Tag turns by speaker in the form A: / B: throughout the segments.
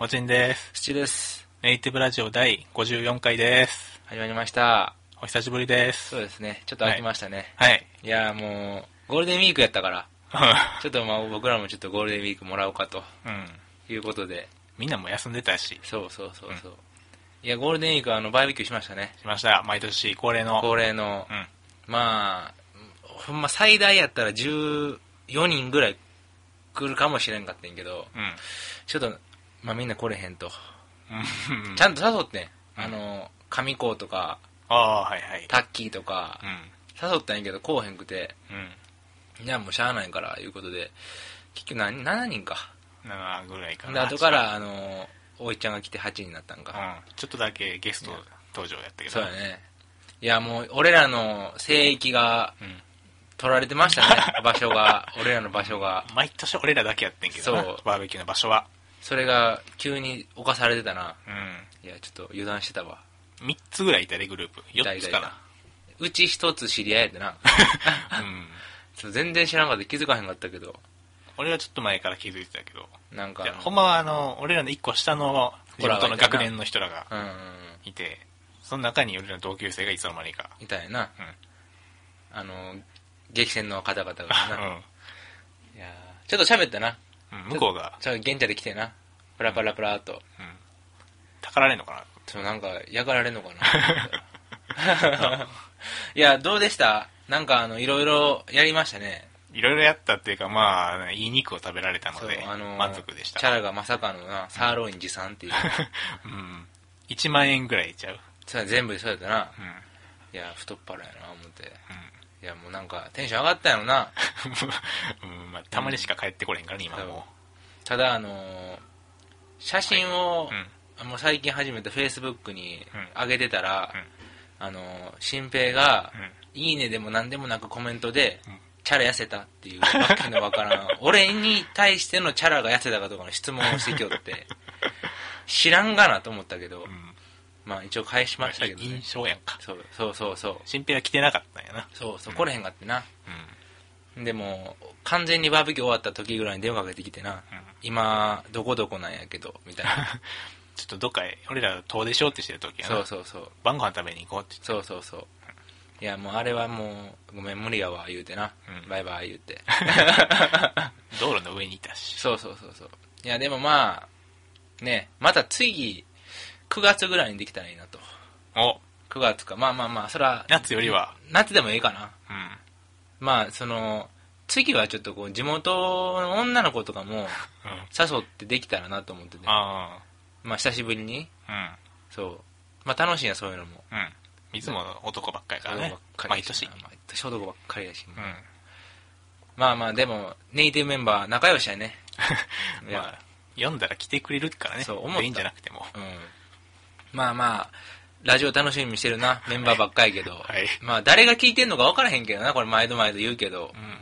A: おちんです。
B: 土です。
A: ネイティブラジオ第54回です。
B: 始まりました。
A: お久しぶりです。
B: そうですね。ちょっと飽きましたね。
A: はい。
B: い、やーもう、ゴールデンウィークやったから、ちょっとまあ僕らもちょっとゴールデンウィークもらおうかと
A: うん。
B: いうことで、
A: みんなも休んでたし、
B: そうそうそうそう。いや、ゴールデンウィークはあの、バーベキューしましたね。
A: しました。毎年恒例の。
B: 恒例の、
A: うん。
B: まあ、ほんま最大やったら14人ぐらい来るかもしれんかったんやけど、
A: うん。
B: ちょっと、まあみんな来れへんと。
A: うん。
B: ちゃんと誘ってん。
A: うん
B: あの、上高とか、
A: ああ、はいはい。
B: タッキーとか
A: う、ん。
B: 誘ったんやけど来おへんくて、
A: うん。
B: じゃあもうしゃあないから、いうことで、結局何、7人か。
A: 7ぐらいか
B: で、
A: な。
B: 後から、あの、おいちゃんが来て8人になったん
A: う
B: か。
A: ん。ちょっとだけゲスト登場やったけど。
B: そうやね。いや、もう、俺らの聖域が
A: うん。
B: 取られてましたね、場所が。俺らの場所が。
A: 毎年俺らだけやってんけどな
B: そう
A: バーベキューの場所は。
B: それが急に侵されてたな。
A: うん。
B: いや、ちょっと油断してたわ。
A: 3つぐらいいたで、グループ。
B: いた
A: 4
B: いたいた
A: つかな。
B: うち一つ知り合いやでな。
A: うん。
B: そう全然知らんかった気づかへんかったけど。
A: 俺はちょっと前から気づいてたけど。
B: なんか
A: ほんまはあの、俺らの1個下の地元の学年の人らが
B: うんうんうん。
A: いて、その中に俺らの同級生がいつの間にか。
B: いたんやな。
A: うん。
B: あの、激戦の方々がな。
A: う
B: いやーちょっと喋ったな。
A: ん。うん向こうが、
B: ちょっと現茶で来てな。プラプラプラっと。
A: うん。たかられんのかな
B: そうなんか、やがられんのかな いや、どうでした？なんか、あの、いろいろやりましたね。
A: いろいろやったっていうか、まあ、いい肉を食べられたので、、
B: あのー
A: 満足でした。
B: チャラがまさかのな、サーロイン持参っていう。
A: うん。1万円ぐらいいっちゃう。
B: それ全部でそうやったな。
A: うん。うん。
B: いや、太っ腹やな、思って。いや、もうなんか、テンション上がったやろな。
A: うん、まあ、たまにしか帰ってこれへんからね、今も
B: ただ、あのー写真を
A: う。う、ん。
B: もう最近始めた Facebook に
A: うん
B: 上げてたら、
A: うん
B: あのー新平が、
A: うん。
B: いいねでも何でもなくコメントで、
A: うん
B: チャラ痩せたっていうわけのわからん 俺に対してのチャラが痩せたかどうかの質問をしてきよって 知らんがなと思ったけど、
A: うん。
B: まあ一応返しましたけどね。
A: 印象やんか。
B: そうそうそうそう。
A: 新平は来てなかったんやな。
B: そうそう来れへんかってな、
A: うん。
B: でも完全にバーベキュー終わった時ぐらいに電話かけてきてな、
A: うん。
B: 今どこどこなんやけどみたいな。
A: ちょっとどっかへ、俺ら遠出しようってしてる時やな。
B: そうそうそう。
A: 晩ご飯食べに行こうって。
B: そうそうそう。いやもうあれはもうごめん無理やわ言うてな、
A: うん。
B: バイバイ言うて。
A: 道路の上にいたし。
B: そうそうそうそう。いやでもまあねまた次9月ぐらいにできたらいいなと
A: お、
B: 9月かまあまあまあそれは
A: 夏よりは、
B: 夏でもいいかな
A: うん。
B: まあその次はちょっとこう地元の女の子とかも
A: うん。
B: 誘ってできたらなと思ってて
A: あ
B: まあ久しぶりに
A: あ、
B: そうまあ楽しいやそういうのも
A: うん。うん。いつも男ばっかりからね。
B: かり
A: 毎年。
B: 毎年男ばっかりやし、
A: うん。
B: まあまあでもネイティブメンバー仲良しやね
A: まあ、読んだら来てくれるからね。
B: そう思った
A: 全員じゃなくても。
B: うんまあまあラジオ楽しみにしてるなメンバーばっかりやけど、
A: はい。
B: まあ誰が聞いてんのか分からへんけどなこれ毎度毎度言うけど、
A: うん。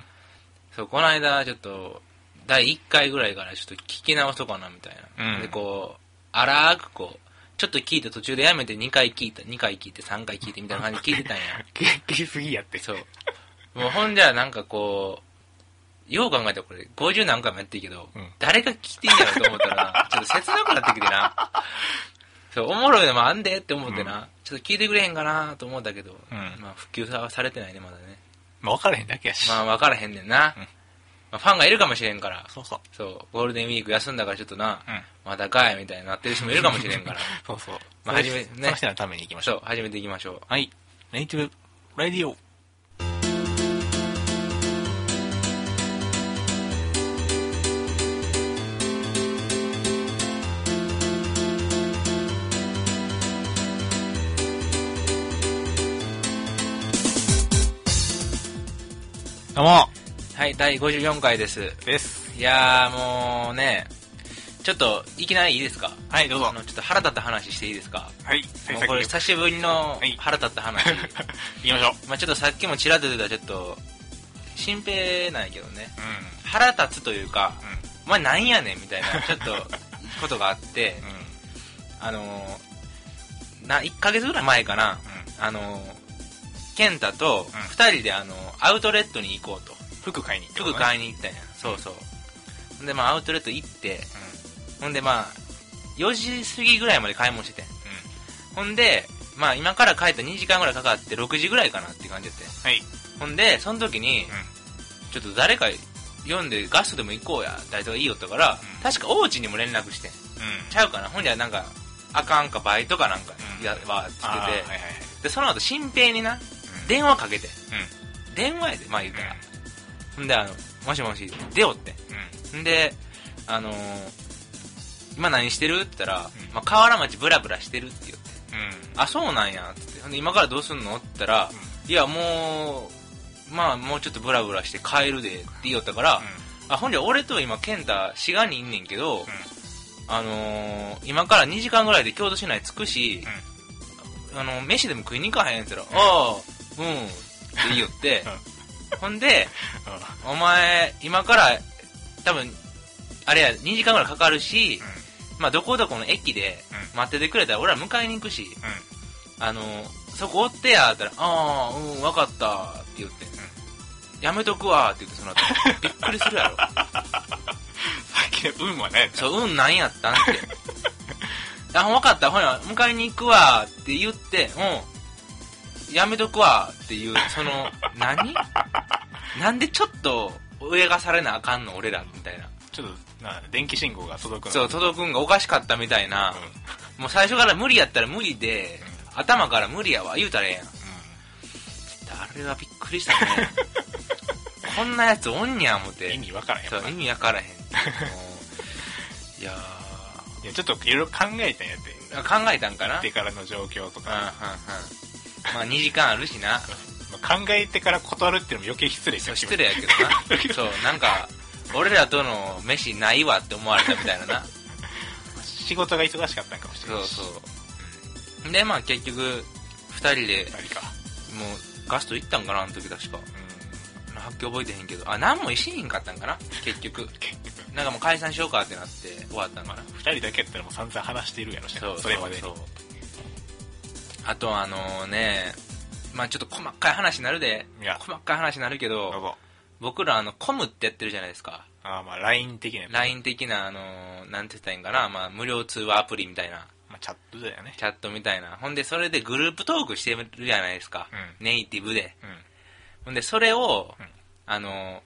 B: そうこの間ちょっと第1回ぐらいからちょっと聞き直そうかなみたいな、
A: うん。
B: でこう荒くこうちょっと聞いて途中でやめて2回聞いた2回聞いて3回聞いてみたいな感じで聞いてたんや。
A: 聞きすぎやって。
B: そう。もうほんじゃなんかこうよう考えたらこれ50何回もやってるけど、
A: うん。
B: 誰が聞いてんやろと思ったらちょっと切なくなってきてな そうおもろいのもあんでって思ってな、
A: うん
B: ちょっと聞いてくれへんかなと思ったけど、
A: うん
B: まあ普及はされてないねまだね
A: まあ分からへんだけやし。
B: まあ分からへんねんな、
A: うん
B: まあ、ファンがいるかもしれんから
A: そうそう。
B: そうゴールデンウィーク休んだからちょっとな、
A: うん。
B: またかいみたいになってる人もいるかもしれんから
A: そうそう。
B: まあ
A: それ
B: 初めね
A: その人のために行きましょう。
B: そう始めていきましょう
A: はい。ネイティブ、ラディオ。どうも、
B: はい第54回です
A: です。
B: いやーもうねちょっといきなりいいですか？
A: はい、どうぞ
B: あ。のちょっと腹立った話していいですか？
A: はい、
B: もうこれ久しぶりの
A: はい
B: 腹立った話、
A: 行きましょう。
B: まあちょっとさっきもちらっと出たちょっと新平なんやけどね
A: う
B: 腹立つというか
A: ん。うん。
B: お前なんやねんみたいなちょっと ことがあって
A: うん。
B: あのーな1ヶ月ぐらい前かなあのー健太と
A: うん。
B: 2人であのアウトレットに行こうと。
A: 服買いに行って
B: 服買いに行ったんや。そうそう。ほんでまあアウトレット行って。ほんでまあ4時過ぎぐらいまで買い物しててん。ほんで、まあ今から帰った2時間ぐらいかかって6時ぐらいかなって感じやってん。
A: はい。
B: ほんで、その時に、ちょっと誰か読んでガストでも行こうや、誰とかいいよって言ったから、
A: うん。
B: 確か王子にも連絡してん。
A: うん。
B: ちゃうかな。ほんじゃなんか、あかんかバイトかなんか
A: うん。
B: や、わ、つ
A: あーはいはいはい。
B: で、その後、新平にな、
A: うん
B: 電話かけて。
A: うん。
B: 電話やで、まあ言うたら。ほんで、あの、もしもし、出よって。
A: うん。
B: んで、あのー今何してるって言ったら、
A: うん
B: まあ、河原町ブラブラしてるって言って。
A: うん。
B: あ、そうなんや、つって。ほんで、今からどうすんのって言ったら、いや、もう、まあ、もうちょっとブラブラして帰るで、って言いよったから、あ、ほんじゃ、俺と今、健太、滋賀にいんねんけど、あのー今から2時間ぐらいで京都市内着くし、あの、飯でも食いに行かへんって言ったら、ああ、うん、って言いよって、ほんで、お前、今から、多分、あれや、2時間ぐらいかかるし、まあ、どこどこの駅で待っててくれたら、俺ら迎えに行くし、あの、そこおってや、ったら、ああ、うん、わかった、って言って、やめとくわ、って言って、その後、びっくりするやろ。
A: さっきの運はね、
B: そう、うん、なんやったんって。あ、わかった、ほら、迎えに行くわ、って言って、うん、やめとくわ、っていう、その、何？なんでちょっと、上がされなあかんの、俺ら、みたいな。
A: ちょっと、な電気信号が届くの。
B: そう、届くんがおかしかったみたいな。もう最初から無理やったら無理で、頭から無理やわ、言うたらええやん。あれはびっくりしたね。こんなやつおんにゃ思っ
A: うん。
B: て。
A: 意味わからへん。
B: そう、意味わからへん。いや
A: いや、ちょっといろいろ考えたんやって。
B: ー、考えたんかな？
A: 行ってからの状況と
B: うん、うん、うん。
A: か。
B: まあ2時間あるしな。
A: まあ考えてから断るっていうのも余計失礼
B: そう、失礼やけどな。そう、なんか、俺らとの飯ないわって思われたみたいなな。
A: 仕事が忙しかったんかもしれ
B: そう
A: ないし。
B: そう。で、まあ結局、二人で、
A: 二人か。
B: もう、ガスト行ったんかな、あの時確か。
A: うん。
B: 発表覚えてへんけど、あ、何もしへんかったんかな、結局。
A: 結局。
B: なんかもう解散しようかってなって終わったんかな。
A: 二人だけやったらもう散々話しているやろしね
B: そう、
A: それまでに
B: そう。あとあのね、まあちょっと細かい話になるで、
A: いや、
B: 細かい話になるけど、
A: ど。
B: 僕らあの、コムってやってるじゃないですか。
A: あーまあ LINE 的なやつ。
B: LINE 的な、あのーなんて言ったらいいんかな、まあ無料通話アプリみたいな、
A: まあチャットだよね。
B: チャットみたいな。ほんで、それでグループトークしてるじゃないですか。
A: う
B: ネイティブで。
A: うん。
B: ほんで、それを、
A: うん
B: あのー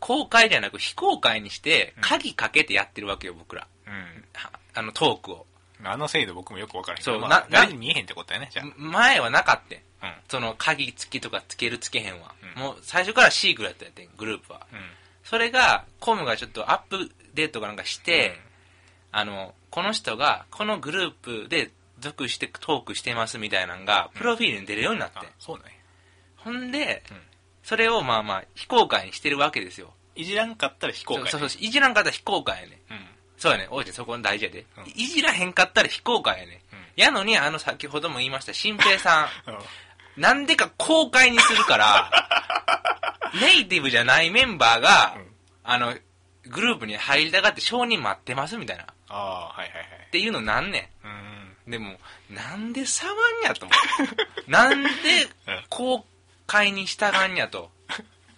B: 公開じゃなく非公開にして
A: う、ん
B: 鍵かけてやってるわけよ、僕ら。
A: うん。
B: はあの、トークを。
A: あの制度僕もよくわからへんけど、まあ
B: そうな
A: 誰に見えへんってことやね、じゃあ。
B: 前はなかったん
A: うん。
B: その、鍵付きとかつけるつけへんは。
A: うん
B: もう、最初からシークレットやってん、グループは。
A: うん。
B: それが、コムがちょっとアップデートかなんかして、あの、この人が、このグループで属してトークしてますみたいなのが、プロフィールに出るようになって。
A: あ、そうね。
B: ほんで、
A: うん
B: それをまあまあ、非公開にしてるわけですよ。
A: いじらんかったら非公開。
B: そうそうそう、いじらんかったら非公開やね。
A: うん。
B: そうやね。おいちゃんそこ大事やで。
A: うん
B: いじらへんかったら非公開やね。
A: うん
B: やのに、あの、先ほども言いました、新平さ
A: うん
B: ん、なんでか公開にするから、ネイティブじゃないメンバーが、
A: うん
B: あの、グループに入りたがって承認待ってますみたいな。っ
A: ああ、はいはいはい。
B: ていうのなんね
A: うん。
B: ん。でも、なんで触んやと思う。なんで公開に従んやと。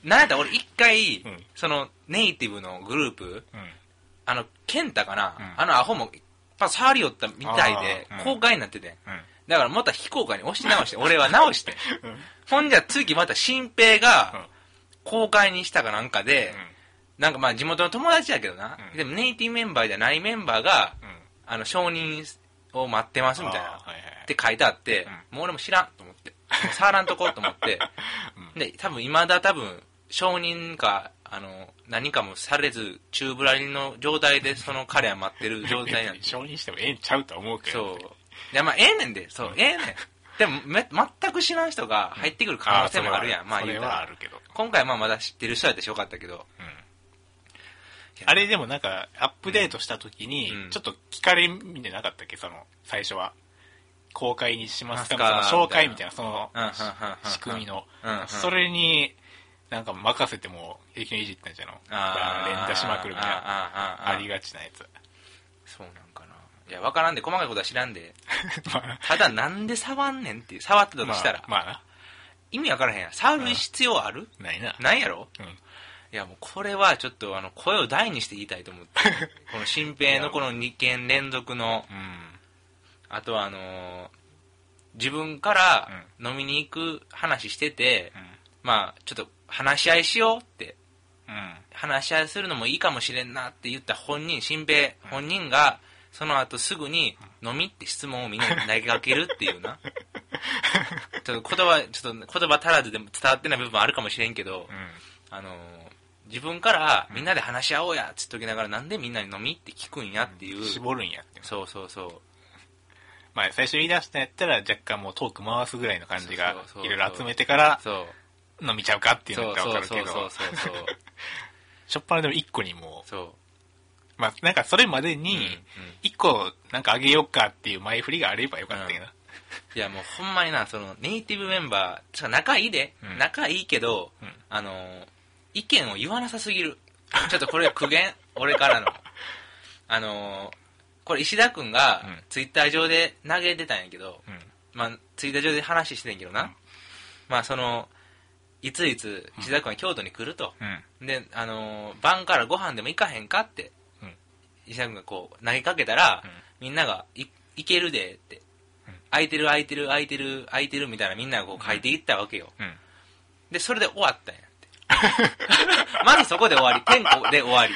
B: なんやったら俺一回、
A: うん
B: そのネイティブのグループ、
A: うん。
B: あの、ケンタかな、
A: うん
B: あのアホも、やっぱ触りよったみたいで
A: あーうん、
B: 公開になってて。
A: うん。
B: だからまた非公開に押し直して、俺は直して。
A: うん。
B: ほんじゃ次また新平
A: うん
B: が公開にしたかなんかで、
A: うん
B: なんかまあ地元の友達やけどな、
A: うん
B: でもネイティブメンバーじゃないメンバーが、
A: うん。
B: あの、承認を待ってますみたいな。
A: あーはいはいはい
B: って書いてあって、もう俺も知らんと思って。もう触らんとこうと思って。で、多分未だ多分、承認か、あの、何かもされず、宙ぶらりんの状態でその彼は待ってる状態なんで。
A: 承認してもええんちゃうとは思うけど。
B: そう。いや、まあ、ええねんで、そう、ええねん。でも、め、全く知らん人が入ってくる可能性もあるやん。まあ
A: それ
B: 言うたら。
A: はあるけど。
B: 今回はまあまだ知ってる人やったしよかったけど。
A: うんあれでもなんか、アップデートした時に
B: うん、
A: ちょっと聞かれみてなかったっけ、その、最初は。公開にしますか？紹介みたいな、その
B: うんうんうんうん、
A: 仕組みの
B: うんうん。
A: それに、なんか任せても平気にいじったんじゃの？連打しまくるみたいな。
B: あ
A: りがちなやつ。
B: そうなんかな。いや、わからんで、細かいことは知らんで。
A: まあ
B: ただ、なんで触んねんって。触ってたとしたら。
A: まあ、まあ
B: 意味わからへんやん。触る必要ある、
A: な、ないな。
B: ないやろ？
A: うん。
B: いやもうこれはちょっとあの声を大にして言いたいと思って この新平のこの2件連続の
A: うん。
B: あとはあのー自分から飲みに行く話してて、まあちょっと話し合いしようって。
A: うん。
B: 話し合いするのもいいかもしれんなって言った本人新平本人がその後すぐに飲みって質問をみんなに投げかけるっていうな。ちょっと言葉ちょっと言葉足らずでも伝わってない部分あるかもしれんけど、
A: うん。
B: あのー自分からみんなで話し合おうやっつっときながらなんでみんなに飲みって聞くんやっていう、
A: 絞るんやって。
B: そうそうそう。
A: まあ、最初言い出したんやったら若干もうトーク回すぐらいの感じが
B: そうそうそう。
A: いろいろ集めてから
B: そう
A: 飲みちゃうかっていうの
B: そう
A: だったらわかるけど、
B: そうそうそう
A: しょっぱなでも一個にも。
B: そう。
A: う、まあ、なんかそれまで
B: うんうん。
A: に、一個なんかあげようかっていう前振りがあればよかったけど。な。
B: いやもうほんまになそのネイティブメンバーちょ仲いいで、
A: うん。
B: 仲いいけど、
A: うん。
B: あのー意見を言わなさすぎる。ちょっとこれ苦言 俺からの。あのーこれ石田君が
A: うん。
B: ツイッター上で投げてたんやけど、
A: うん。
B: まあ、ツイッター上で話してんけどな、
A: うん。
B: まあそのいついつ石田君は京都に来ると、
A: うん。
B: で、あのー晩からご飯でも行かへんかって、
A: うん。
B: 石田君がこう投げかけたら、
A: うん。
B: みんながい「行けるで」って、
A: うん。
B: 空いてる空いてる空いてる空いてるみたいなみんながこう書いていったわけよ、
A: うん。
B: でそれで終わったんやって。まずそこで終わり。天候で終わり。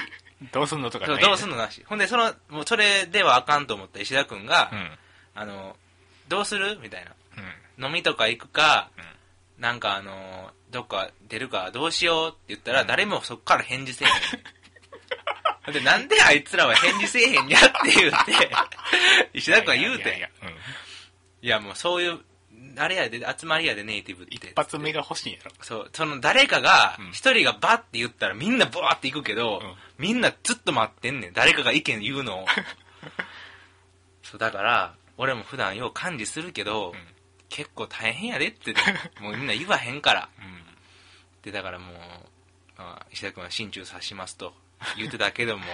A: どうすんのとか
B: そう
A: ない
B: どうすんのなし。ほんでそのもうそれではあかんと思った石田君が、
A: うん。
B: あのどうするみたいな。
A: うん。
B: 飲みとか行くか、
A: うん。
B: なんかあのーどっか出るかどうしようって言ったら、
A: うん
B: 誰もそっから返事せえへん。で、なんであいつらは返事せえへんやって言って、石田君は言うてん。い
A: いやいやいやうん
B: やもうそういう、あれやで、集まりやでネイティブって。
A: 一発目が欲しいんやろ。
B: そう、その誰かが
A: うん、
B: 一人がバッて言ったらみんなバーって行くけど、
A: うん
B: みんなずっと待ってんねん。誰かが意見言うのを。そう、だから、俺も普段よう感じするけど、
A: うん
B: 結構大変やでって、もうみんな言わへんから。
A: うん。
B: で、だからもう、まあ、石田君は心中さしますと言ってたけども、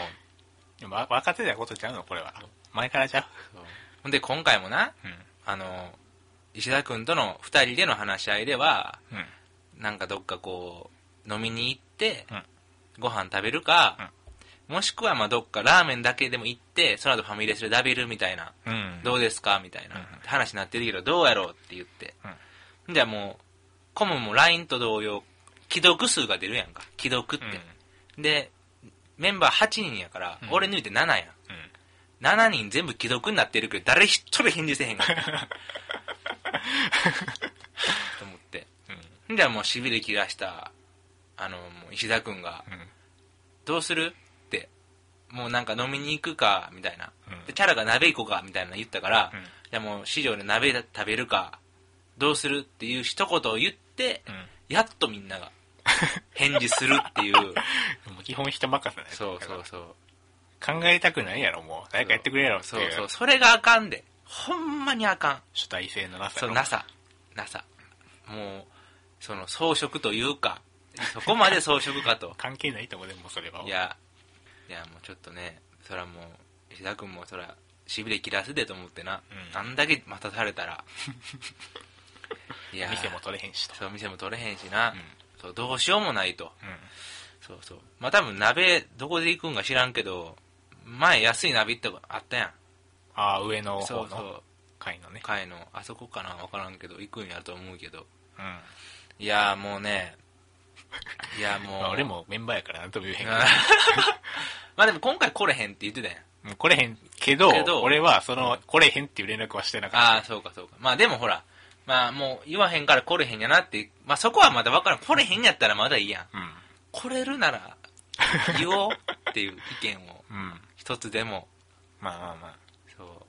A: で もわ分かってたことちゃうのこれは。前からちゃ
B: そうほんで今回もな、
A: ううん。
B: あの、石田君との二人での話し合いでは、
A: うん。
B: なんかどっかこう、飲みに行って
A: うん、
B: ご飯食べるか、もしくはまあどっかラーメンだけでも行って、その後ファミレスで食べるみたいな、
A: うん。
B: どうですか？みたいな、
A: うん
B: 話になってるけど、どうやろうって言って。じゃあもう、コムも LINE と同様、既読数が出るやんか。既読って。で、メンバー8人やから、
A: うん
B: 俺抜いて7やん。
A: うん。
B: 7人全部既読になってるけど、誰一人返事せえへんから。と思って。
A: うん。
B: じゃあもう痺れ切らした、あの、もう石田くんが、
A: うん。
B: どうするって、もうなんか飲みに行くか、みたいな。
A: うん
B: で、チャラが鍋行こうか、みたいな言ったから、
A: うん
B: じゃあもう市場で鍋食べるか、どうするっていう一言を言って、
A: うん。
B: やっとみんなが返事するっていう。
A: もう基本人任せだよ
B: そうそうそう。
A: 考えたくないやろ、もう。誰かやってくれやろ。
B: そうそう。それがあかんで。ほんまにあかん。
A: 主体性のなさ
B: そう、なさ。なさ。もう、その装飾というか、そこまで装飾かと。
A: 関係ないと思うでもそれは。
B: いや、いやもうちょっとね、そらもう、石田君もそら、しびれ切らすでと思ってな。
A: うん
B: あんだけ待たされたら。いや
A: 店も取れへんしと。
B: そう、店も取れへんしな。
A: うん
B: そう、どうしようもないと。
A: うん。
B: そうそう。まあ多分鍋、どこで行くんか知らんけど、前安い鍋行ったあったやん。
A: ああ、上の方の
B: そうそう。
A: 階のね。
B: 貝の、あそこかなわからんけど、行くんやと思うけど。
A: うん。
B: いやーもうね、いや もう。
A: まあ俺。もメンバーやからなんとも言えへんけど
B: まあでも今回来れへんって言ってたやん。
A: もう来れへんけど、
B: けど
A: 俺はその、来れへんっていう連絡はしてなかっ
B: ああ、そうかそうか。まあでもほら、まあもう言わへんから来れへんやなって、まあそこはまだわからん。来れへんやったらまだいいやん。
A: た。うん。
B: 来れるなら、言おうっていう意見を
A: うん。
B: 一つでも、
A: まあまあまあ。
B: そ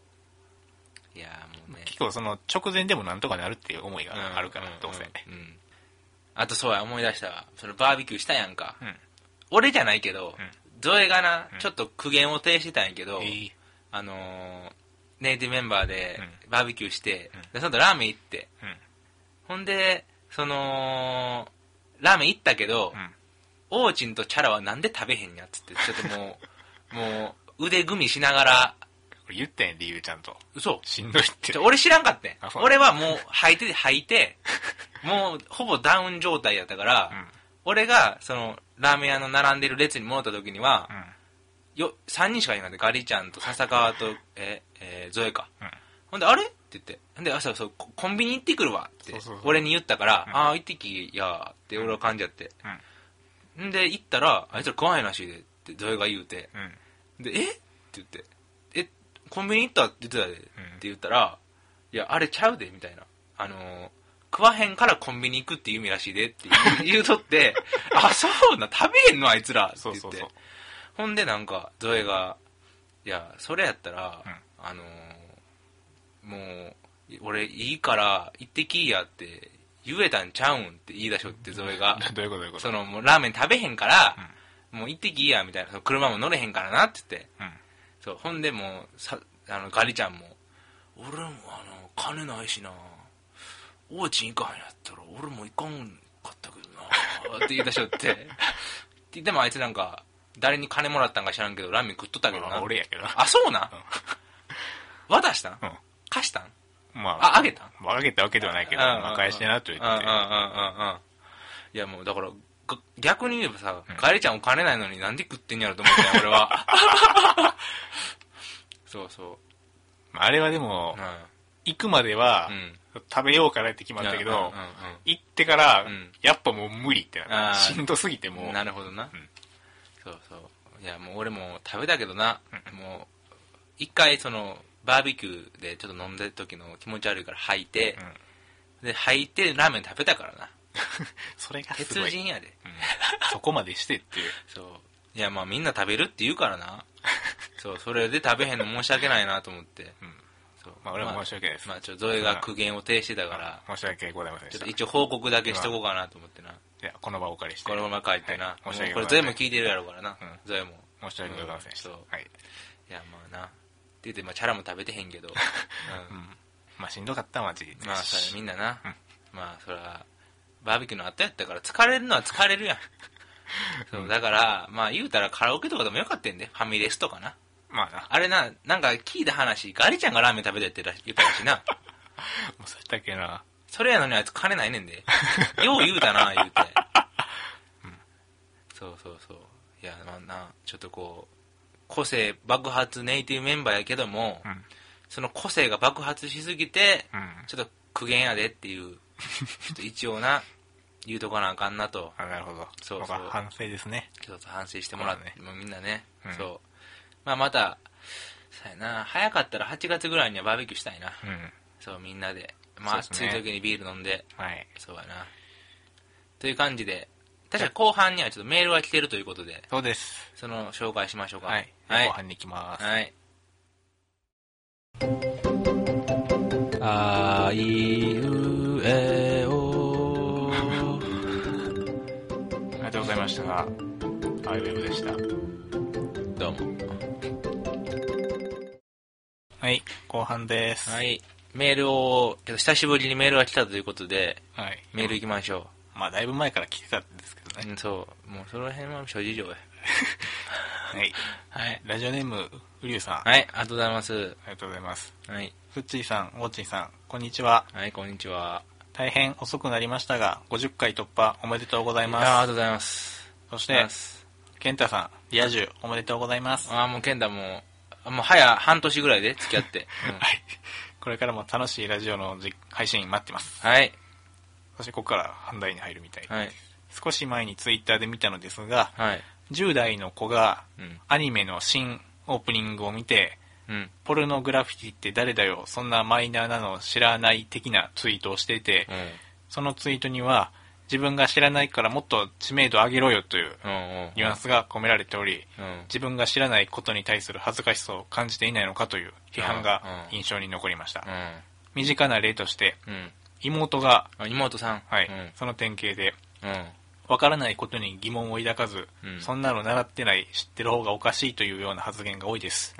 B: う。いやーもうね。
A: 結構その直前でもなんとかなるっていう思い
B: うん
A: があるから、どうせ。
B: うんうんあとそうや、思い出したわ。そのバーベキューしたやんか。
A: うん。
B: 俺じゃないけど、
A: うん
B: ゾエがな、
A: うん
B: ちょっと苦言を呈してたんやけど、
A: えー
B: あのーネイティブメンバーで
A: う
B: バーベキューして、
A: うん
B: でその後ラーメン行って、
A: うん。
B: ほんで、その、ラーメン行ったけど、
A: うん。
B: オーチンとチャラはなんで食べへんやっつって、ちょっともう、もう腕組みしながら、
A: 言ったん理由ちゃんと。
B: 嘘
A: しんどいって。
B: 俺知らんかったん俺はもう吐いてて吐いて、もうほぼダウン状態やったから、
A: うん。
B: 俺が、その、ラーメン屋の並んでる列に戻った時には
A: う、ん。
B: よ、3人しかいなかった。ガリちゃんと笹川と、え、えーゾエか。
A: うん。
B: ほんで、あれって言って。ほんで、あ、そうココンビニ行ってくるわって俺に言ったから、
A: うん
B: ああ、行ってきやーって俺は感じやって。
A: うん。
B: んで、行ったら、あいつら食わへんらしいでって、ゾエが言うて。
A: うん。
B: で、えって言って。え、コンビニ行ったって言ってたで。って言ったら、いや、あれちゃうで、みたいな。あのー食わへんからコンビニ行くっていう意味らしいでって言う言うとって、あ、そうな、食べへんのあいつらって言って。
A: そうそうそう。
B: ほんでなんか、ゾエが、いや、それやったら、
A: うん
B: あのーもう、俺いいから行ってきいやって言えたんちゃうんって言い出しょって、ゾエが。
A: どういうことどういうこと？
B: その、もうラーメン食べへんから、もう行ってきいや、みたいな。その車も乗れへんからなって言って。
A: うん。
B: そう、ほんでもう、さ、あの、ガリちゃんも、俺もあの、金ないしな、おうちん行かへんやったら、俺も行かんかったけどな、って言い出しよって。って言ってもあいつなんか、誰に金もらったんか知らんけど、ラーメン食っとったけど
A: ま
B: な。
A: あ俺やけどな。
B: あ、そうなん、渡したん？
A: うん。
B: 貸したん？
A: ま
B: あ、あげたん？
A: まあ、あげたわけではないけど、まあ、返してなと言って。
B: うんうんうんうんうん。いやもうだから、が逆に言えばさ
A: うん、
B: ガリちゃんお金ないのになんで食ってんやろと思ったよ、俺は。そうそ
A: まああれはで
B: う。
A: も
B: う、ん。
A: 行くまでは
B: う、ん。
A: 食べようかなって決まったけど行ってから
B: うん、
A: やっぱもう無理ってな。しんどすぎてもう。
B: なるほどな、
A: ん
B: そうそう。いやもう俺も食べたけどな、
A: う
B: もう一回そのバーベキューでちょっと飲んでる時の気持ち悪いから吐いて
A: う、ん
B: で吐いてラーメン食べたからな。
A: それがすごい。
B: 鉄人やで。
A: うん。そこまでしてっていう。
B: そう。いやまあみんな食べるって言うからな。そうそれで食べへんの申し訳ないなと思って。
A: うん。
B: そう。
A: まあ俺は申し訳ないです。
B: まあちょっとゾエが苦言を呈してたから、
A: 申し訳ございません。
B: ちょっと一応報告だけしとこうかなと思ってな、
A: いや、この場をお借りして。
B: このまま帰ってな、
A: はい。申し
B: もうこれ
A: 訳ございません。
B: ゾエも聞いてるやろうからな、
A: うん。
B: ゾエも
A: 申し訳ございませ
B: ん。そう。
A: はい。
B: いやまあな。って言ってまあチャラも食べてへんけど、う
A: うん。ん。まあしんどかったマジで。
B: まあそれみんなな、
A: うん。
B: まあそれはバーベキューの後やったから疲れるのは疲れるやん。そうだからまあ言うたらカラオケとかでもよかったんで。ファミレスとかな。
A: まあな。
B: あれななんか聞いた話ガリちゃんがラーメン食べてってら言ったらしいな。
A: もうそうやったっけな。
B: それやのにあいつ金ないねんで よう言うたな言うて、そうそうそういやまあなちょっとこう個性爆発ネイティブメンバーやけども、
A: うん。
B: その個性が爆発しすぎて、
A: うん。
B: ちょっと苦言やでっていう、ちょっと一応な、言うとかなあかんなと、
A: あ、なるほど。
B: そうそう
A: 反省ですね。
B: ちょっと反省してもらって、
A: そう
B: もうみんなね、
A: うん
B: そう。まあまた、そうやな、早かったら8月ぐらいにはバーベキューしたいな。
A: うん。
B: そう、みんなで。まあ、暑い時にビール飲んで、
A: はい。
B: そうやな。という感じで、確か後半にはちょっとメールが来てるということで、
A: そうです。
B: その紹介しましょうか。
A: はい。
B: はい
A: 後。半に行きます。
B: はい。あいうえお
A: ありがとうございました。アイウェブでした。
B: どうも。
A: はい。後半です。
B: は。い。メールを、久しぶりにメールが来たということで、
A: はい。
B: メール行きましょ
A: まあ、だいぶ前から来てたんですけど
B: う。
A: ね。
B: うん、そう。もうその辺は諸事情や。
A: はい。
B: はい。
A: ラジオネーム、うりゅうさん。あ
B: はい、ありがとうございます。
A: りがとうございます。
B: はい。
A: ふっちーさん、おーちんさん、こんにちは。
B: はい、こんにちは。
A: 大変遅くなりましたが、50回突破おめでとうござい
B: ああり
A: ま
B: がとうございます。
A: す。そしてケンタさん、リア充おめでとうございます。
B: ああ、もうケンダもう、もう早半年ぐらいで付き合って。うん
A: はい。これからも楽しいラジオのじ配信待ってます。
B: はい。
A: そしてここから本題に入るみたいです。
B: はい。
A: 少し前にツイッターで見たのですが、
B: はい。
A: 10代の子が
B: うん。
A: アニメの新オープニングを見て、
B: うん。
A: ポルノグラフィティって誰だよ、そんなマイナーなの知らない的なツイートをしていて、
B: うん。
A: そのツイートには、自分が知らないからもっと知名度上げろよという。ニュアンスが込められており、
B: うん。
A: 自分が知らないことに対する恥ずかしさを感じていないのかという批判が印象に残りました。身近な例として。妹が、
B: あ、妹さん。
A: はい、
B: うん。
A: その典型で、
B: うん。
A: わからないことに疑問を抱かず、
B: うん
A: そんなの習ってない、知ってる方がおかしいというような発言が多いです。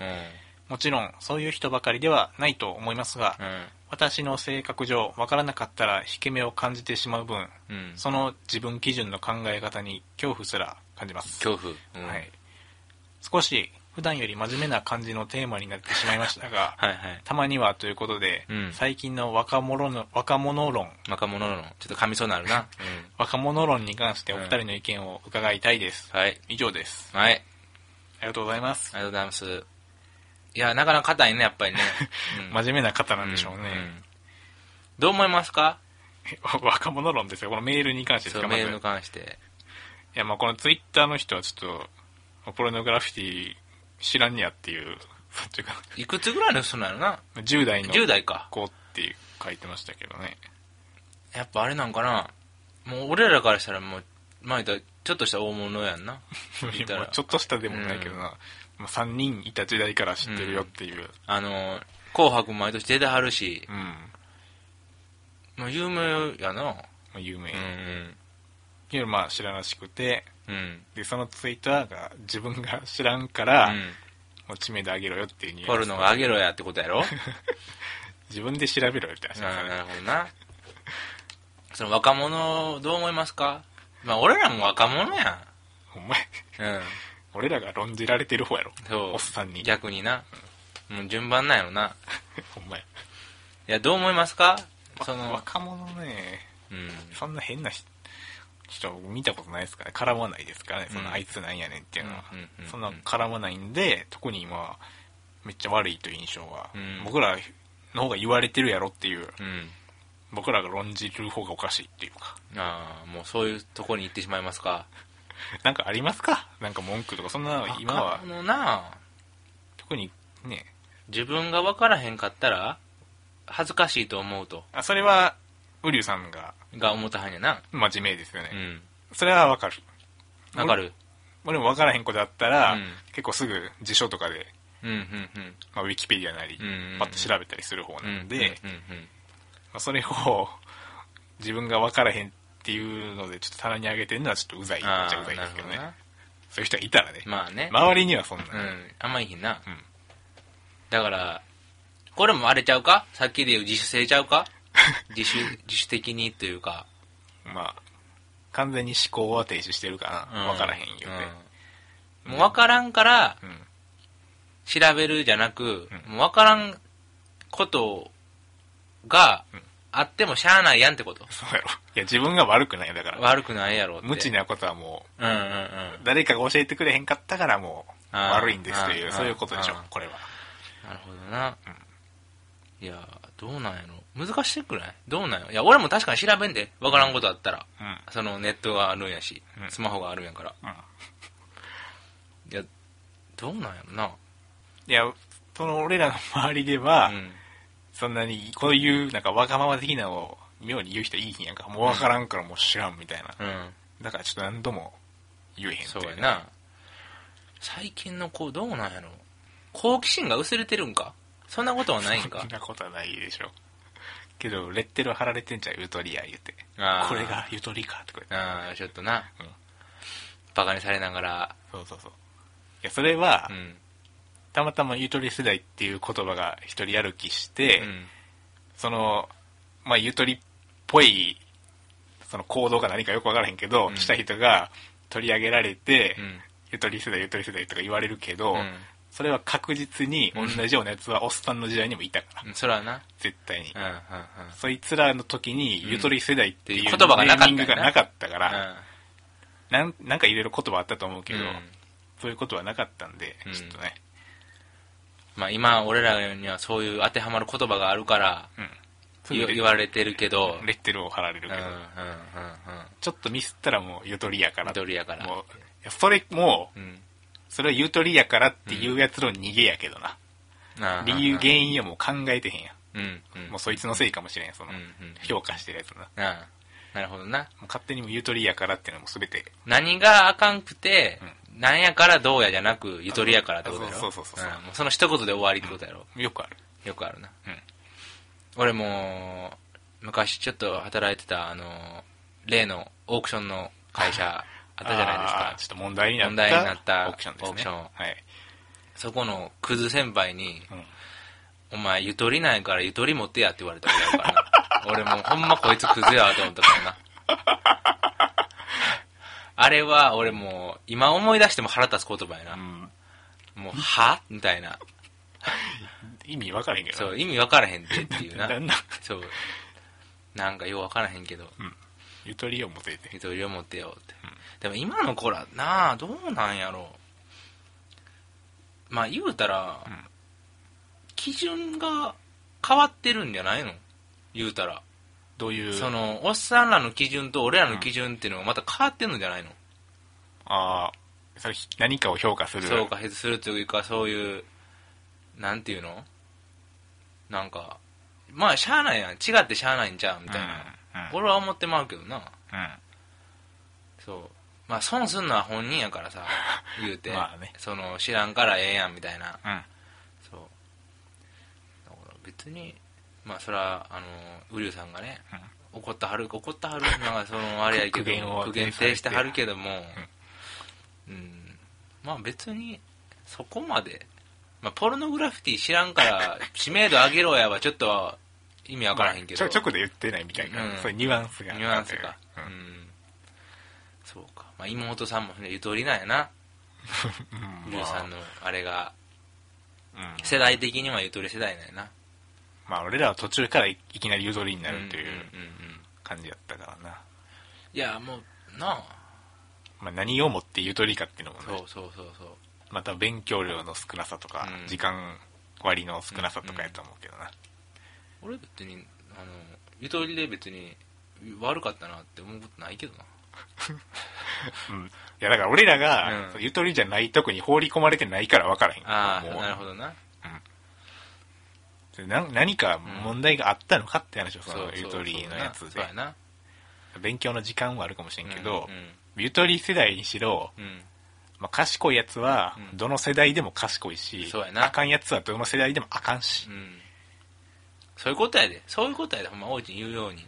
B: うん。
A: もちろん、そういう人ばかりではないと思いますが、
B: うん。
A: 私の性格上、わからなかったら引け目を感じてしまう分、
B: うん。
A: その自分基準の考え方に恐怖すら感じます。
B: 恐怖。うん。
A: はい。少し普段より真面目な感じのテーマになってしまいましたが、
B: はいはい。
A: たまにはということで、
B: うん
A: 最近の若者の、若者論、
B: 若者の、ちょっと噛みそうになるな。
A: 若者論に関してお二人の意見を伺いたいです。
B: うん。はい。
A: 以上です。
B: はい。
A: ありがとうございます。
B: ありがとうございます。いや、なかなか硬いね、やっぱりね。うん
A: 真面目な方なんでしょうね。
B: んどう思いますか？
A: 若者論ですよ、このメールに関してです
B: そう、
A: か。
B: メールに
A: い
B: 関して。
A: や、まあこのツイッターの人はちょっと、ポルノグラフィティ知らんにやっていう、い
B: くつぐらいの人なのな
A: ？10代の
B: ?10 代か。
A: 子っていう書いてましたけどね。
B: やっぱあれなんかな？もう俺らからしたらもう、まあ言ったらちょっとした大物やんな。
A: ちょっとしたでもないけどな、まあ3人いた時代から知ってるよっていう。
B: あの、紅白毎年出てはるし
A: う、ん。ま
B: まあ有名やな。
A: あ有名。
B: うん
A: けどまあ知らなしくて、
B: うん。うん。
A: で、そのツイッターが自分が知らんから、もう知名度上げろよっていうニュアンス
B: ポルノがあげろやってことやろ？
A: 自分で調べろよって話
B: なるほどな。その若者、どう思いますか？まあ俺らも若者や
A: お前、
B: ん。うん。
A: 俺らが論じられてる方やろ。
B: そう。
A: おっさんに。
B: 逆にな。もう順番なんやろな。
A: お前。
B: いや、どう思いますか？その、
A: 若者ね、
B: うん。
A: そんな変な人人見たことないですからね。絡まないですからね。そ
B: うん
A: のあいつなんやねんっていうのは
B: うんうんうんうん。
A: そんな絡まないんで、特に今、めっちゃ悪いという印象は
B: うん、
A: 僕らの方が言われてるやろっていう、
B: うん。
A: 僕らが論じる方がおかしいっていうか。
B: ああ、もうそういうとこに行ってしまいますか？
A: なんかありますか？なんか文句とか、そんなの今は
B: 若、者な
A: 特にね、
B: 自分が分からへんかったら、恥ずかしいと思うと。
A: あそれは、ウリュウさんが
B: が思ったはんやな。
A: 真面目ですよね。
B: うん。
A: それはわかる。
B: わかる？
A: 俺も分からへんことだったら、
B: うん
A: 結構すぐ辞書とかで、
B: うん、うん、うん。
A: まあ、ウィキペディアなり、
B: うんうんうん
A: パッと調べたりする方
B: う
A: なんんで、
B: うん、うん、
A: まあ、それを自分が分からへんっていうのでちょっと棚に上げてるのはちょっとうざい。っ
B: うん。
A: ちゃうざいですけどね。そういう人がいたらね、
B: まあね。
A: 周りにはそんな、
B: うん。あんまいいな。
A: うん。
B: だから、これもあれちゃうか？さっきで言う自主性ちゃうか？自主、自主的にというか。
A: まあ完全に思考は停止してるかな、
B: うん。
A: 分からへん言う
B: ん。もう分からんから
A: うん。
B: 調べるじゃなく、
A: うん。
B: もう分からんことが
A: うん
B: あってもしゃあないやんってこと。
A: そうやろいや自分が悪くないだから
B: 悪くないやろって。
A: 無知なことはも
B: うんうんうん。
A: う誰かが教えてくれへんかったからもう悪いんですというそういうことでしょこれは
B: なるほどな。いや、どうなんやろ。難しくない？どうなんやいや、俺も確かに調べんで。分からんことあったら。
A: うん
B: そのネットがあるんやし、
A: うん
B: スマホがあるんやから。
A: うん
B: いや、どうなんやろな。
A: いやその俺らの周りでは、
B: うん。
A: そんなにこういうなんかわがまま的なのを妙に言う人いいひんやんかもう分からんからもう知らんみたいな、
B: うん。
A: だからちょっと何度も言えへん
B: そうや
A: な。
B: な。最近の子どうなんやろ？好奇心が薄れてるんか？そんなことはないんか？
A: そんなことはないでしょ。けどレッテル貼られてんじゃんゆとりや言うて。
B: あー。
A: これがゆとりかとか言って。
B: ああ、ちょっとな。
A: うん。
B: バカにされながら。
A: そうそうそう。いやそれは、
B: うん。
A: たまたまゆとり世代っていう言葉が一人歩きして、
B: うん。
A: そのまあゆとりっぽいその行動が何かよく分からへんけど、
B: うん
A: した人が取り上げられて、
B: うん。
A: ゆとり世代ゆとり世代とか言われるけど、
B: うん
A: それは確実に同じようなやつはおっさんの時代にもいたから、
B: うん。それはな。
A: 絶対に、
B: うん。うん。うん。
A: そいつらの時にゆとり世代っていう
B: うん言葉がなかった
A: ネーミングがなかったから、
B: う
A: なんなんかいろいろ言葉あったと思うけど、
B: うん
A: そういうことはなかったんで、
B: うん
A: ちょっとね、
B: ん。まあ今、俺らにはそういう当てはまる言葉があるから、
A: うん。
B: 言言われてるけど、
A: レッテルを貼られるけど、
B: うんうんうんうん。
A: ちょっとミスったらもうゆとりやから。
B: ゆとりやから
A: もうそれも、
B: うん。
A: それはゆとりやからっていうやつの逃げやけどな。
B: ああ
A: 理由、原因はもう考えてへんや
B: うん。うん
A: ん。。もうそいつのせいかもしれん、その、
B: うんうん
A: 評価してるやつな。もう
B: ああなるほどな。
A: 勝手にもうゆとりやからっていうのも全て、
B: 何があかんくて、なんやからどうやじゃなく、ゆとりやからってことやろ？
A: そうそうそうそうん
B: もうその一言で終わりってことやろ？
A: よくある。
B: よくあるな。
A: うん
B: 俺も、昔ちょっと働いてた、あの、例のオークションの会社あったじゃないですか。
A: ちょっと問題になった。
B: 問題になった
A: オークションですね。
B: オークション
A: はい。
B: そこのクズ先輩に、
A: うん
B: お前ゆとりないからゆとり持ってやって言われたことあるからな。俺もうほんまこいつクズやと思ったからな。あれは俺もう今思い出しても腹立つ言葉やな。
A: うん
B: もう、は？みたいな。
A: 意味分からへんけど
B: そう、意味分からへんってっていうな。
A: なんなん？
B: そう。なんかよう分からへんけど、
A: ゆとりを持てて
B: ゆとりを持ってよって。でも今の子ら、なあ、どうなんやろう。まあ言うたら、
A: うん
B: 基準が変わってるんじゃないの？言うたら。
A: どういう？
B: その、おっさんらの基準と俺らの基準っていうのがまた変わってんのじゃないの、
A: ああそれ何かを評価する？
B: そうか、するというか、そういう、なんていうの？なんか、まあ、しゃあないやん。違ってしゃあないんちゃうみたいな。
A: うんうん
B: 俺は思ってまうけどな。
A: うん
B: そう。まあ、損すんのは本人やからさ、言うて。
A: まあね
B: その、知らんからええやん、みたいな。
A: うん
B: そう。だから別に、まあ、それは、あの、ウリュウさんがね、怒ったはる、怒ったはる、なんかその、あれやけど、
A: 苦言を
B: 苦言呈してはるけども、うん。まあ別に、そこまで、まあ、ポルノグラフィティ知らんから、知名度上げろやはちょっと意味わからへんけど。
A: ちょちょこで言ってないみたいな、
B: うん
A: そういうニュアンスが
B: ニュアンスか。
A: う
B: うんん。そうか。まあ、妹さんもね、ゆとりなんやな。
A: うん
B: ウリュウさんの、あれが、
A: うん
B: 世代的にはゆとり世代なんやな。
A: まあ俺らは途中からいいきなりゆとりになるという
B: んんうんうん。
A: 感じだったからな、
B: いや、もう、なあ。
A: まあ、何をもってゆとりかっていうのもね。
B: そうそうそうそう。
A: また勉強量の少なさとか、
B: うん。
A: 時間割の少なさとかやと思うけどな、
B: 俺別に、あの、ゆとりで別に悪かったなって思うことないけどな。
A: うん。いやだから俺らが、
B: うん。
A: ゆとりじゃないとこに放り込まれてないから分からへん。
B: ああ、なるほどな。
A: な何か問題があったのかって話をそのゆとりのやつで。勉強の時間はあるかもしれんけど、
B: うん
A: ゆとり世代にしろ、まあ、賢いやつは
B: うん
A: どの世代でも賢いし、あかんやつはどの世代でもあかんし、
B: うん。そういうことやで。そういうことやで、ほんま王子に言うように。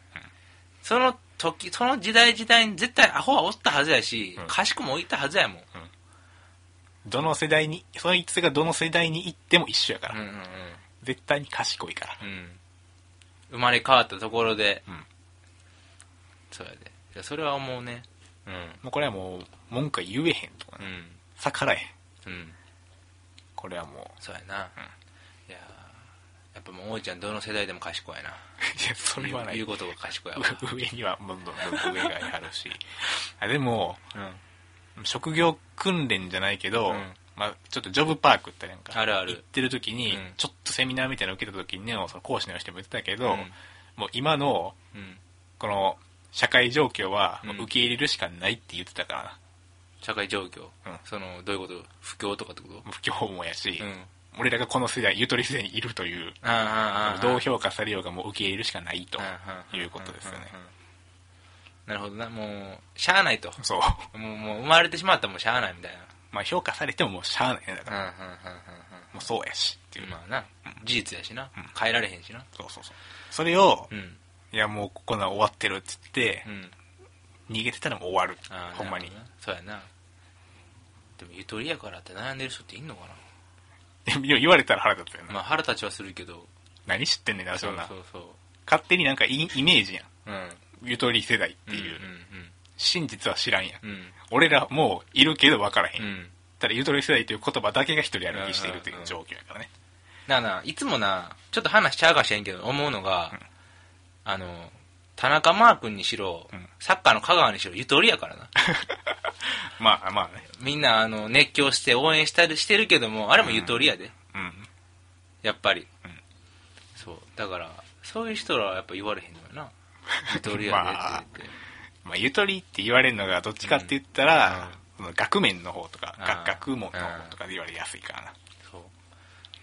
B: その時、その時代時代に絶対アホはおったはずやし、
A: うん
B: 賢もいたはずやもん。
A: どの世代にそいつがどの世代に行っても一緒やから、
B: うんうんうん。
A: 絶対に賢いから、
B: うん。生まれ変わったところで、
A: うん
B: そうやで。いや、それは思うね。うん。
A: もうこれはもう文句は言えへんとかね、
B: うん。
A: 逆らえへん
B: うん。
A: これはも
B: そうやな。いやーやっぱもう王子ちゃんどの世代でも賢いな。
A: う いやそれはない
B: 言うことが賢いわ。
A: 上にはどんどんどんどん上があるし あでも
B: うん。
A: 職業訓練じゃないけど、
B: うん
A: まあ、ちょっとジョブパークってなんか
B: あるある。
A: 行ってる時に、
B: うん。
A: ちょっとセミナーみたいなの受けた時にねその講師の人も言ってたけど、
B: うん。
A: もう今の
B: うん。
A: この社会状況は
B: うん。
A: もう受け入れるしかないって言ってたからな、
B: 社会状況？
A: うん。
B: その、どういうこと？不況とかってこと？
A: 不況もやし、
B: うん。
A: 俺らがこの世代ゆとり世代にいるという
B: ああ、ああ、ああ。
A: どう評価されようがもう受け入れるしかないということですよね。
B: うんうんうん。なるほどな。もう、しゃあないと。
A: そう。
B: もう、もう生まれてしまったらもうしゃあないみたい
A: まあ評価されてももうしゃあないねだか
B: な。
A: ら、
B: うん、うん、うん、
A: もうそうやしっていうう、
B: ん。まあな、事実やしな
A: うん。
B: 変えられへんしな。
A: そうそうそうそれを、
B: うん。
A: いやもうここな終わってるって言って
B: う、ん。
A: 逃げてたらもう終わる
B: ああ
A: ほんまに
B: なるほどなそうやな。でも、ゆとりやからって悩んでる人っていんのか
A: 言われたら腹立つよな、
B: なまあ、腹立ちはするけど。
A: 何知ってんねんなそ
B: そ
A: んな
B: そうそう。
A: 勝手になんかイイメージやん
B: うん。
A: ゆとり世代っていう、
B: うんうん
A: 真実は知らんやん、
B: うん。うん。
A: 俺らもういるけど分からへん、
B: うん。
A: ただゆとり世代という言葉だけが一人歩きしているという状況やからね、
B: だからな、いつもな、ちょっと話しちゃうかもしれんけど、思うのが、
A: うん
B: あの、田中マー君にしろ、
A: うん
B: サッカーの香川にしろ、ゆとりやからな。
A: まあまあね
B: みんな、あの、熱狂して応援したりしてるけども、あれもゆとりやで。
A: うん
B: やっぱり。
A: うん
B: そう。だから、そういう人らはやっぱ言われへんのよな。ゆとりやでって言って。
A: まあ、ゆとりって言われるのがどっちかって言ったら、その学面の方とか学学問の方とかで言われやすいからな
B: そう。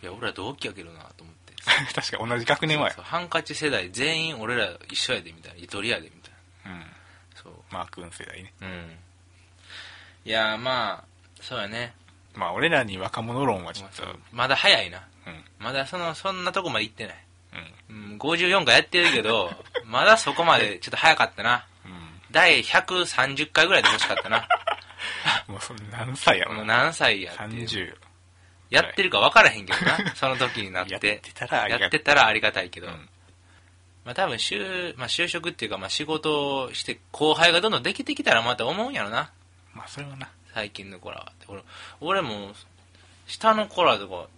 B: いや、俺ら同期やけどなと思って。
A: 確か同じ学年はや
B: そうハンカチ世代全員俺ら一緒やでみたいな。ゆとりやでみたいな。
A: うん
B: そう。
A: マー君世代ね
B: うん。いや、まあ、そうやね。
A: まあ俺らに若者論はちょっと
B: まだ早いな。
A: うん
B: まだその、そんなとこまで行ってない。
A: うん
B: うん、54回やってるけど、まだそこまでちょっと早かったな。
A: うん
B: 第130回ぐらいで欲しかったな。
A: もうそんな何歳やろ？
B: もう何歳やって。
A: 30
B: やってるか分からへんけどな。その時になって。
A: やってたらありが
B: やってたらありがたいけど。
A: うん
B: まあ多分就、まあ就職っていうか、まあ仕事をして後輩がどんどんできてきたらまた思うんやろな。
A: まあそれはな
B: 最近の子らは。俺俺も、下の子らとか、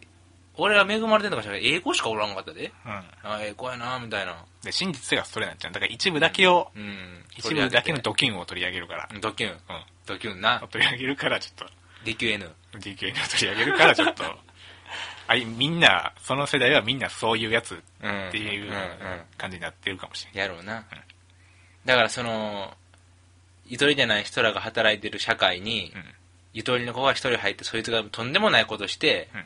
B: 俺は恵まれてんのかしら？英語しかおらんかったで。
A: うん。
B: あ、ええ子やな、みたいな。
A: で、真実がそれになっちゃう。だから一部だけを、
B: うん。
A: 一部だけの
B: ド
A: ドキュンを取り上げるから。
B: ドキュン。
A: うん。
B: ドキュンな。
A: 取り上げるから、ちょっ
B: DQN。
A: と、DQN を取り上げるから、ちょっと、あい、みんな、その世代はみんなそういうやつ
B: うん。
A: っていう。感じになってるかもしれない。
B: やろうな。だからその、ゆとりじゃない人らが働いてる社会に、
A: うん。
B: ゆとりの子が一人入って、そいつがとんでもないことして、
A: うん。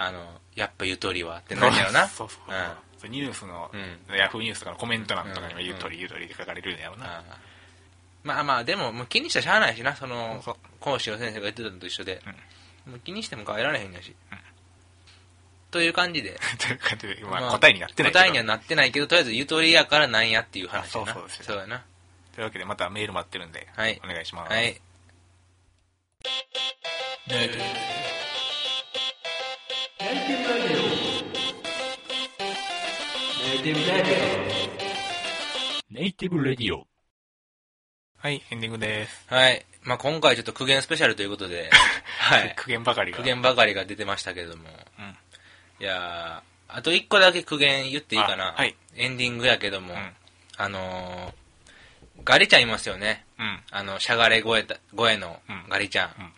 B: あの、やっぱゆとりはってなんやろな。
A: そうそうそう。
B: うん
A: そうニュースの、
B: うん
A: ヤフーニュースとかのコメント欄とかにも
B: うん
A: ゆとりゆとりって書かれるんやろな。
B: ああまあまあ、でも、もう気にしたらしゃあないしな、その講師の先生が言ってたのと一緒で。もう気にしても変えられへんやし。
A: うん
B: という感じで。
A: という感じで、ま
B: まあ
A: あ答えになってないけど
B: 答えにはなってないけど、とりあえずゆとりやからなんやっていう話やな。
A: あそうそうですよ
B: そうやな。
A: というわけでまたメール待ってるんで、
B: はい
A: お願いします。
B: はい。
C: ネイティブレディオ。
A: はい、エンディングです。
B: はい。まあ今回ちょっと苦言スペシャルということで、はい。
A: 苦言ばかりが。
B: 苦言ばかりが出てましたけども。
A: うん
B: いやーあと一個だけ苦言言っていいかな。
A: あはい
B: エンディングやけども、
A: うん
B: あのー、ガリちゃんいますよね。
A: うん。
B: あの、しゃがれ声だ声の
A: うん
B: ガリちゃん。
A: うん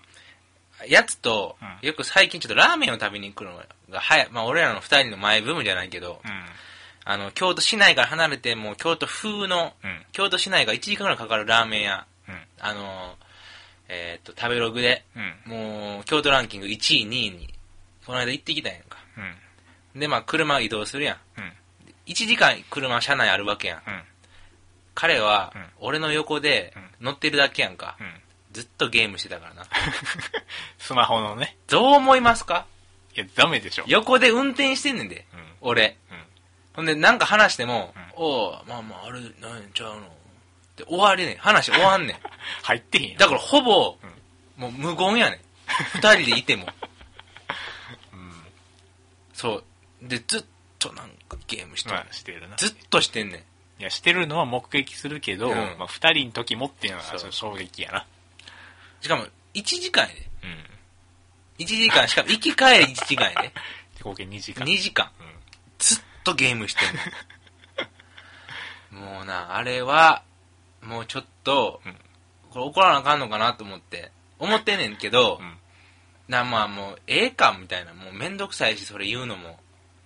B: やつと、
A: うん
B: よく最近ちょっとラーメンを食べに行くのが早い。まあ俺らの二人のマイブームじゃないけど、
A: うん。
B: あの、京都市内から離れて、もう京都風の、
A: うん。
B: 京都市内が1時間ぐらいかかるラーメン屋、
A: うん。
B: あの、えーっと、食べログで、
A: うん。
B: もう、京都ランキング1位、2位に、この間行ってきたやんか。
A: うん。
B: で、まあ、車移動するやん。
A: うん。
B: 1時間車、車内あるわけやん。
A: うん。
B: 彼は
A: うん、
B: 俺の横で乗ってるだけやんか。
A: うん。
B: ずっとゲームしてたからな。
A: スマホのね。
B: どう思いますか？
A: いや、ダメでしょ。
B: 横で運転してんねんで、
A: うん。
B: 俺。
A: うん。
B: ほんで、なんか話しても、
A: うん
B: おうまあまあ、あれ、なんちゃうの？で、終わりねん。話終わんねん。
A: 入ってへんやん。
B: だから、ほぼ、
A: うん
B: もう無言やねん。二人でいても。
A: うん。
B: そう。で、ずっとなんかゲームしてる。
A: まあ、してるな。
B: ずっとしてんねん。
A: いや、してるのは目撃するけど、
B: うん
A: まあ、二人の時もっていうのは衝撃やな。
B: しかも、1時間やで。
A: うん。
B: 1時間、しかも行き帰り1時間やで。
A: で合計2時間。
B: 2時間。
A: うん。
B: ずっとゲームしてんの。もうな、あれは、もうちょっと、
A: うん
B: これ怒らなあかんのかなと思って、思ってんねんけど、
A: うん。
B: な、まあもう、ええか、みたいな。もうめんどくさいし、それ言うのも。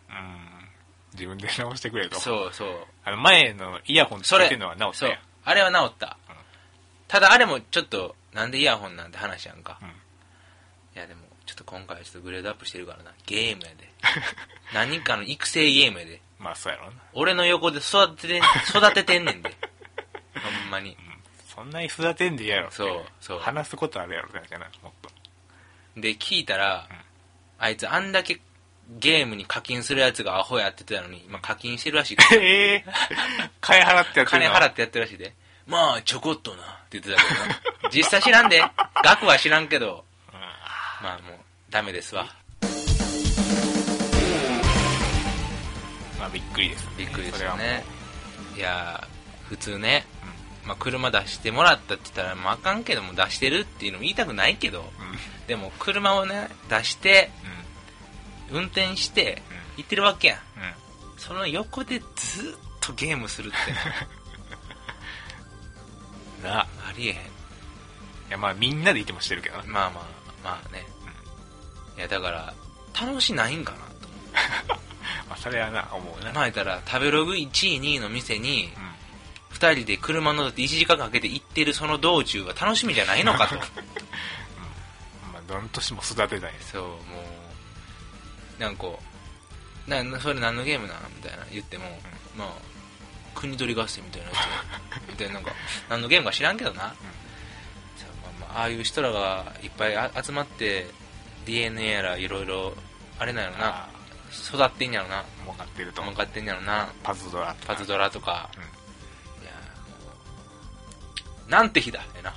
A: うん。自分で直してくれと。
B: そうそう。
A: あの、前のイヤホンつ
B: それ
A: けてるのは直したやん。。
B: あれは治った。
A: うん
B: ただあれもちょっと、なんでイヤホンなんて話やんか。
A: うん
B: いやでも、ちょっと今回はちょっとグレードアップしてるからな。ゲームやで。何かの育成ゲームやで。
A: まあ、そうやろうな。
B: 俺の横で育ててん、育ててんねんで。ほんまに。
A: そんなに育てんで嫌やろ。
B: そうそう
A: 話すことあるやろってな、もっと。
B: で、聞いたら、
A: うん
B: あいつあんだけゲームに課金するやつがアホやってたのに、今課金してるらしい。
A: ええ金払ってやってるの？
B: 金払ってやってるらしいで。まあ、ちょこっとな、って言ってたけどな。実際知らんで。額は知らんけど、
A: うん
B: まあもう、ダメですわ。
A: まあ、びっくりです。
B: びっくりですよね。いやー、普通ね、まあ車出してもらったって言ったら、まああかんけども出してるっていうのも言いたくないけど、
A: うん。うん。
B: でも車をね、出して、
A: うん。
B: 運転して、行ってるわけやん。
A: うん。
B: その横でずっとゲームするって、
A: なあ。
B: ありえへん。
A: いや、まあ、みんなでいてもしてるけどな。
B: まあまあ、まあね。いや、だから、楽しないんかなと。
A: まあ、それはな、思うな。
B: まあ言ったら、食べログ1位、2位の店に、
A: うん。
B: 二人で車乗って1時間かけて行ってるその道中は楽しみじゃないのかと。
A: まあ、どんとしても育てたいです。
B: そう、もう、なんかな、なそれ何のゲームなん？みたいな言っても、まあ、国取り合戦みたいなやつみたいな、なんか、何のゲームか知らんけどな。さまあまあ、ああいう人らがいっぱいあ集まって、DNA やらいろいろ、あれなんやろな、
A: あ
B: 育ってんやろな、
A: あ、儲かってると。
B: 向かってんやろな、
A: パズドラとか。
B: パズドラとか、
A: うん。
B: いやなんて日だ、えな。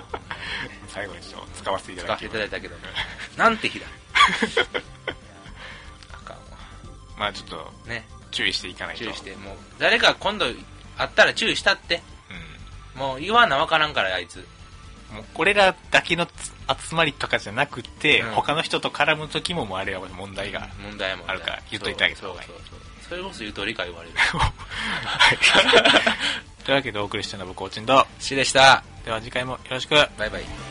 A: 最後にちょっと使わせ。
B: ていただいたけど、なんて日だ。あかんわ。
A: まあ、ちょっと、
B: ね。
A: 注意していかないと。
B: 注意して、もう、誰か今度会ったら注意したって。
A: うん。
B: もう言わなわからんから、あいつ。
A: もう俺らだけの集まりとかじゃなくて、
B: うん。
A: 他の人と絡む時ももうあれは問題が
B: 問題も
A: あるから。言っといてあげた方がいい。
B: そうそうそう。それこそゆとりか言われる
A: はい。というわけでお送りしたのは僕おちんと。
B: しでした。
A: では次回もよろしく。
B: バイバイ